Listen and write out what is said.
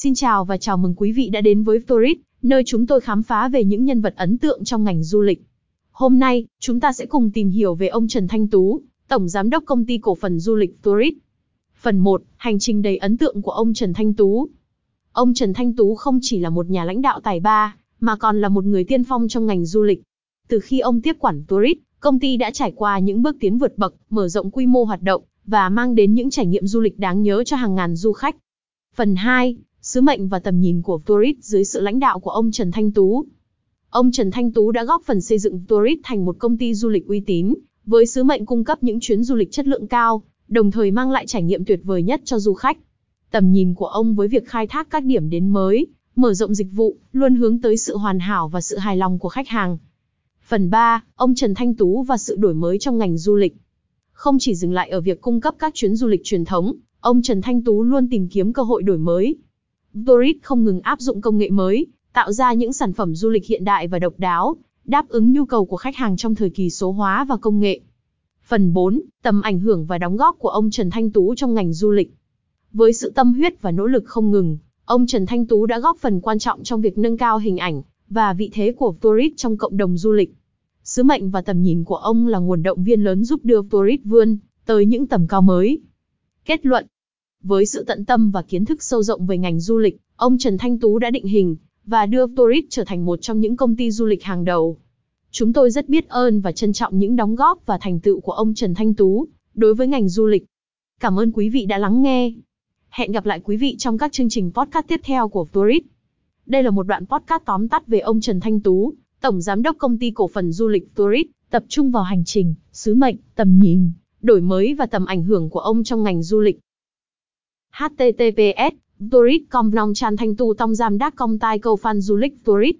Xin chào và chào mừng quý vị đã đến với Tourist, nơi chúng tôi khám phá về những nhân vật ấn tượng trong ngành du lịch. Hôm nay, chúng ta sẽ cùng tìm hiểu về ông Trần Thanh Tú, Tổng Giám đốc Công ty Cổ phần Du lịch Tourist. Phần 1, Hành trình đầy ấn tượng của ông Trần Thanh Tú. Ông Trần Thanh Tú không chỉ là một nhà lãnh đạo tài ba, mà còn là một người tiên phong trong ngành du lịch. Từ khi ông tiếp quản Tourist, công ty đã trải qua những bước tiến vượt bậc, mở rộng quy mô hoạt động, và mang đến những trải nghiệm du lịch đáng nhớ cho hàng ngàn du khách. Phần 2, sứ mệnh và tầm nhìn của Tourist dưới sự lãnh đạo của ông Trần Thanh Tú. Ông Trần Thanh Tú đã góp phần xây dựng Tourist thành một công ty du lịch uy tín, với sứ mệnh cung cấp những chuyến du lịch chất lượng cao, đồng thời mang lại trải nghiệm tuyệt vời nhất cho du khách. Tầm nhìn của ông với việc khai thác các điểm đến mới, mở rộng dịch vụ, luôn hướng tới sự hoàn hảo và sự hài lòng của khách hàng. Phần 3, ông Trần Thanh Tú và sự đổi mới trong ngành du lịch. Không chỉ dừng lại ở việc cung cấp các chuyến du lịch truyền thống, ông Trần Thanh Tú luôn tìm kiếm cơ hội đổi mới. Tourist không ngừng áp dụng công nghệ mới, tạo ra những sản phẩm du lịch hiện đại và độc đáo, đáp ứng nhu cầu của khách hàng trong thời kỳ số hóa và công nghệ. Phần 4, tầm ảnh hưởng và đóng góp của ông Trần Thanh Tú trong ngành du lịch. Với sự tâm huyết và nỗ lực không ngừng, ông Trần Thanh Tú đã góp phần quan trọng trong việc nâng cao hình ảnh và vị thế của tourist trong cộng đồng du lịch. Sứ mệnh và tầm nhìn của ông là nguồn động viên lớn giúp đưa tourist vươn tới những tầm cao mới. Kết luận với sự tận tâm và kiến thức sâu rộng về ngành du lịch, ông Trần Thanh Tú đã định hình và đưa Tourist trở thành một trong những công ty du lịch hàng đầu. Chúng tôi rất biết ơn và trân trọng những đóng góp và thành tựu của ông Trần Thanh Tú đối với ngành du lịch. Cảm ơn quý vị đã lắng nghe. Hẹn gặp lại quý vị trong các chương trình podcast tiếp theo của Tourist. Đây là một đoạn podcast tóm tắt về ông Trần Thanh Tú, Tổng Giám đốc Công ty Cổ phần Du lịch Tourist, tập trung vào hành trình, sứ mệnh, tầm nhìn, đổi mới và tầm ảnh hưởng của ông trong ngành du lịch https Tourist com nong chan thanh tu tong giam đắc công tai câu fan du lịch Tourist